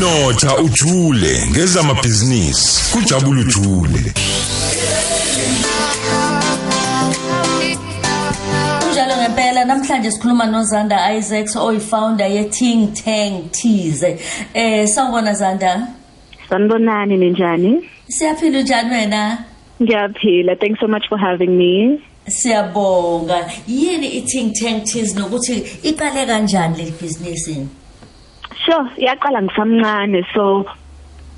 notha ujule ngezamabhizinisi kujabula ujule Kunjalo ngempela namhlanje sikhuluma noZanda Isaacs oyifounder ye-Think Tank Thize. Eh sawubona Zanda. Sanibonani ninjani? Siyaphila njani wena? Ngiyaphila. Thanks so much for having me. Siyabonga. Yini i-Think Tank Thize nokuthi iqale kanjani le business? Sure, yaqala ngisamncane so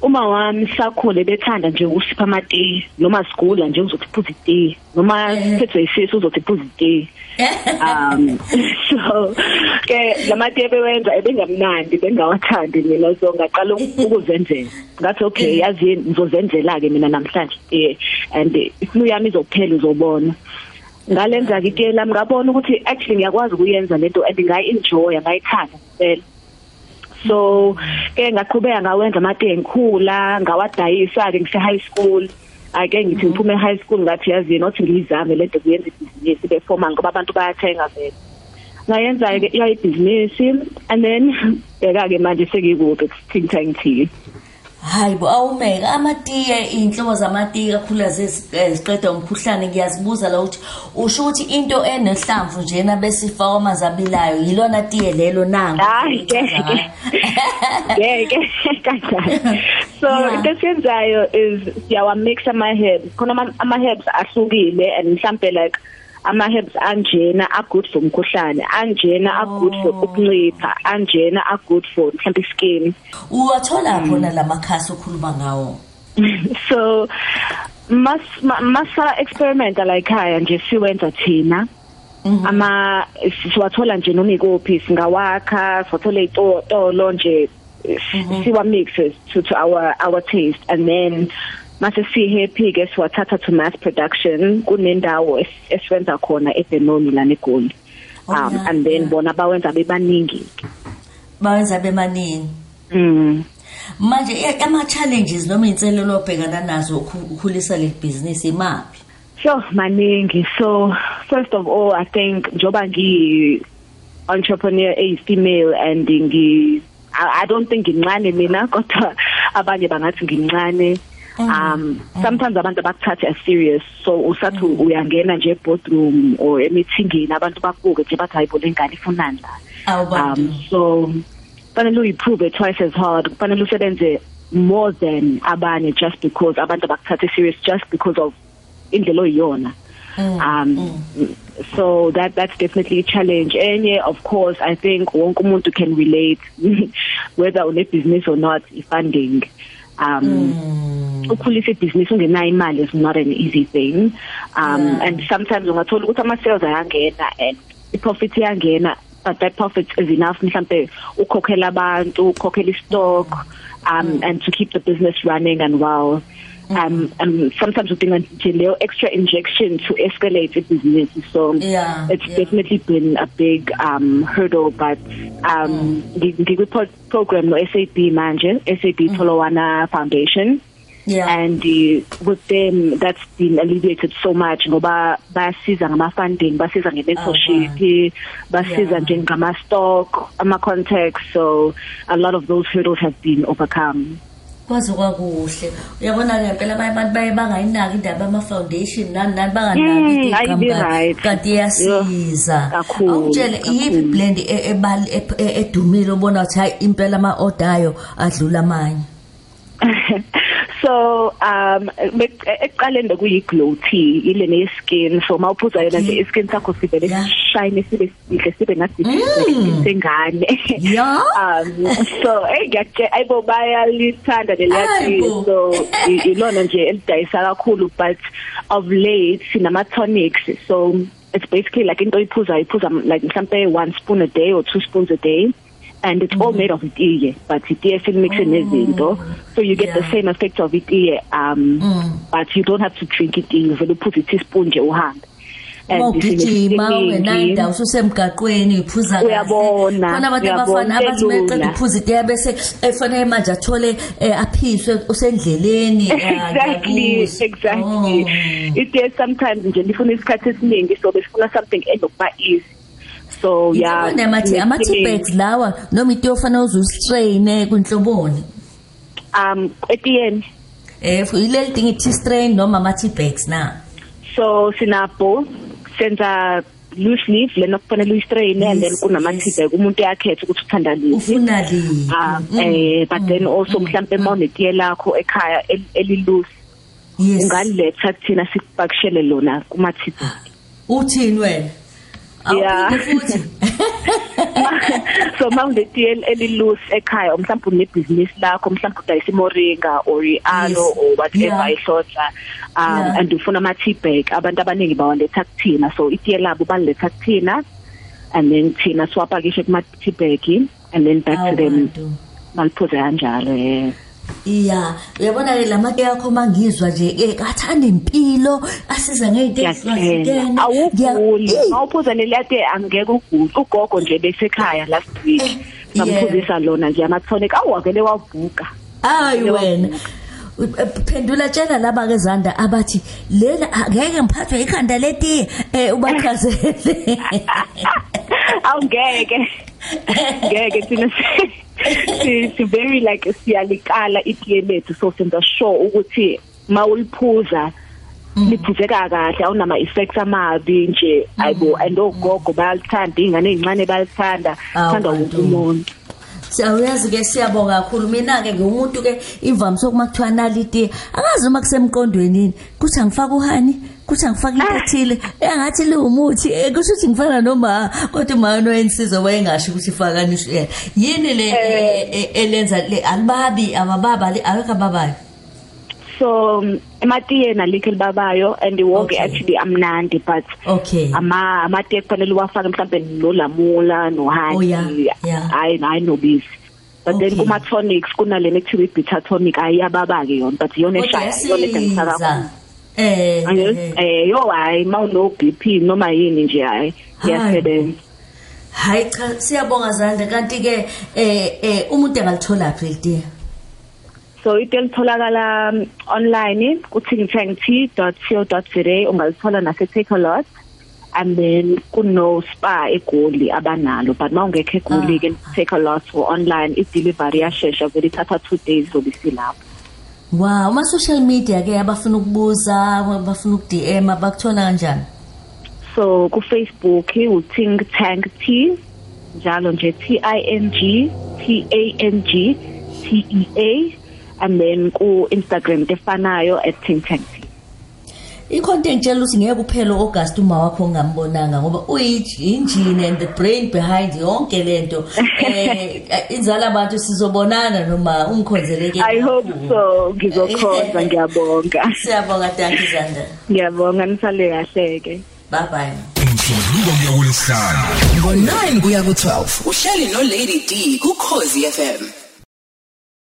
uma wami sakhule bethanda nje ukusipha amatiye noma sigula nje uzothi phuza itiye noma Eh. phethwe isisu uzothi phuza itiye um so ke lamatiye bewenza ebengamnandi bengawathandi mina so ngaqala ukuzenzela. Ngathi okay yazi ngizozenzela ke mina namhlanje itiye and iflu yami izokuphela uzobona. Ngalenza ke itiye lami ngabona ukuthi actually ngiyakwazi ukuyenza lento and ngayi enjoy ngayithanda impela so ke ngaqhubeka ngawenza amatiye ngikhula ngawadayisa ke ngise high school. Ake ngithi ngiphume high school ngathi yazi nothi ngiyizame lento kuyenza ibhizinisi befoma ngoba abantu bayathenga vele. Ngayenza ke iya ibhizinisi and then beka ke manje sekikude think tank tea Hayibo awumeka. Amatiye inhlobo zamatiye kakhulu ziqeda umkhuhlane. Ngiyazibuza la ukuthi usho ukuthi into enehlamvu njena besifaka amazabilayo yilona tiye lelo nangu. hayi ke ngeke. Kanjani so Yeah. into esiyenzayo is siyawa mix ama herbs khona ama- ama herbs ahlukile and mhlambe like ama herbs anjena are good for umkhuhlane anjena are good for ukuncipha anjena are good for mhlambe skin Uwathola khona lamakhasi okhuluma ngawo. so mas ma- masa experiment la ekhaya nje siwenza thina. Ama siwathola nje noma ikuphi singawakha siwathola itolo nje siwa mixes to to our our taste and then mase si happy ke siwathatha to mass production kunendawo es- esiwenza khona eBenoni la neGoli Oh, um yeah, and then yeah. bona bawenza bebaningi Bawenza bemaningi. mm Manje e- ama challenges noma inselelo obhekana nazo ukhu- ukhulisa le business imaphi? Sure, maningi. So, first of all, I think njoba ngi entrepreneur a female and ngi I, I don't think ngincane mina kodwa abanye bangathi ngincane. Um sometimes abantu abakuthatha as serious. So usathi uyangena nje boardroom or emithingini abantu bakubuke nje bathi hayibo lengane ifunani la. Um so fanele uyiprove twice as hard. Fanele usebenze more than abanye just because abantu abakuthatha serious just because of indlela oyiyona. Um so that that's definitely a challenge. Enye of course i think wonke umuntu can relate whether une business or not funding. Um ukukhulisa ibhizinisi ungenayo imali is not an easy thing. Um Yeah. and sometimes ungathola ukuthi ama sales ayangena and i profit iyangena but that profit is enough. Mhlambe ukhokhela abantu ukhokhela istock um and to keep the business running and well. Um and sometimes udinga nje leyo extra injection to escalate the business. So Yeah, it's yeah. definitely been a big um hurdle but um ngikwi program no SAP manje SAP Tolowana Foundation Yeah. and uh, with them that's been alleviated so much ngoba bayasiza ngama funding basiza mentorship basiza Yeah. nje ngama stock ama contacts so a lot of those hurdles have been overcome. Kwaze kwakuhle. Uyabona ke phela abanye abantu baye bangayinaki indaba ama foundation nani nani banganaki ayibi right. kanti iyasiza. Awutshele iyiphi blend edumile ubona ukuthi hayi impela ama ordayo adlula amanye so um bek- ekuqaleni bekuyi glow tea ile ne skin so mawuphuza yona nje Okay. iskin sakho sivele Yeah. shine sibe sihle sibe ngathi Mm. sengane Yeah. um so hey ngiyakutshela ayibo bayalithanda leliyathi Ayibo. so i- ilona nje elidayisa kakhulu but of late sinama tonics so it's basically like into oyiphuza iphuza like mhlambe one spoon a day or two spoons a day and it's all made of itiye but itiye silimixe nezinto so you get the Yeah. same effect of itiye um but you don't have to drink itiye uvele uphuza i-teaspoon nje uhambe uma ugijima sinesiningi. ungenayindawo ususemgaqweni uyiphuza kahle. Uyabona, khona abantu uyabona, abafana abathi selula. beqeda ukuphuza itiya bese efanele manje athole eh, aphiswe usendleleni Ah, exactly ngiyakuzwa. exactly Oh. itiye sometimes nje lifuna isikhathi esiningi so befuna something enokuba easy so yeah amathi ama tea bags lawa noma into ofana uzustrain kunhloboni. um etiyeni Eh ileli ding tea strain noma ama tea bags na. so sinabo senza loose leaf lena kufanele uyistrain and then Yes, kunama yes. tea bag umuntu yakhetha ukuthi uthanda liphi Ufuna li. um eh but then also mhlambe mawunetiye lakho ekhaya el- eliloose ungaliletha kuthina sikupakishele lona kuma tea bag Uthini wena? Yeah. Futhi. so mawunetiye eliloose ekhaya mhlawumbe unebhizinisi lakho mhlawumbe udayisa imoringa or ialo or whatever ihlodla um and ufuna ama tea bag. Abantu abaningi bawaletha kuthina. So itiye labo baliletha kuthina and then thina siwapakishe kuma tea bag and then back to them. Awantu. maliphuze kanjalo yeah. Iya uyabona ke lamake yakho mangizwa nje ke athanda impilo asiza ngezinto ngiyathena awuguli mawuphuza leliyate angeke ugule ugogo nje besekhaya last week Eh, ngamphuzisa lona nje ama-tonic. Awuwavele wavuka. Hayi Yebo. wena. phendula tshela laba ke zanda abathi lela ngeke ngiphathwe ikhanda letiye eh ubachazele. Awungeke. Ngeke thina very like siyalikala itiye lethu so senza sure ukuthi mawuliphuza liphuzeka kahle awunama effects amabi nje. Ayibo and ogogo bayalithanda ingane ezincane bayalithanda Awu, thandwa wonke umuntu. Siyayazi ke siyabonga kakhulu. Mina ke ngiwumuntu ke imvamso kuma kuthiwa naliti akazi uma kusemqondweni kuthi angifaka uhani? Kuthi angifaka into ethile? Engathi liwumuthi. Eh, kusho ukuthi ngifana noma kodwa uma noyensizo wayengasho ukuthi fakanishe yini le eh, eh, elenza le alibabi abababa le awekho ababayo? So um, ematiye nalikho elibabayo and wonke Okay. actually amnandi but okay ama amatiye kufanele uwafake mhlawumbe nolamula nohani Oh, yeah, yeah. hayi hayi nobisi but then Okay. kuma tonics kunalena ekuthiwa i-bitter tonic ayiyababa ke yona but iyona kodwa eshaya iyona edayisa kakhulu yasiza eh Angiyo- eh, eh yo hayi mawuno BP noma yini nje hayi Hayi. iyasebenza hayi cha siyabonga zanda kanti ke eh eh umuntu engalithola phi litiye so ito litholakala um, online ku-thinktank.co.za ungalithola nase-takealot and then kuno spa egoli abanalo. But mawungekho egoli ke takealot for online i-delivery yashesha vele ithatha two days zobe silapho Wow, ama social media ke abafuna ukubuza, abafuna ukudm abakuthola kanjani? so ku-facebook u-think tank t njalo nje t i n g t a n g t e a and then ku-instagram efanayo at think tank t Ikhonto engitshela ukuthi ngeke kuphela August uma wakho ngambonanga ngoba uyinjini and the brain behind yonke lento. Eh inzala abantu sizobonana noma ungikhonzele ke. i hope so ngizokhonza ngiyabonga Siyabonga Danki Zanda. ngiyabonga nisale kahle-ke Bye bye. umsombuluko kuya kulesihlanu ngo-9 kuya ku-12 uhleli nolady d kukhozi fm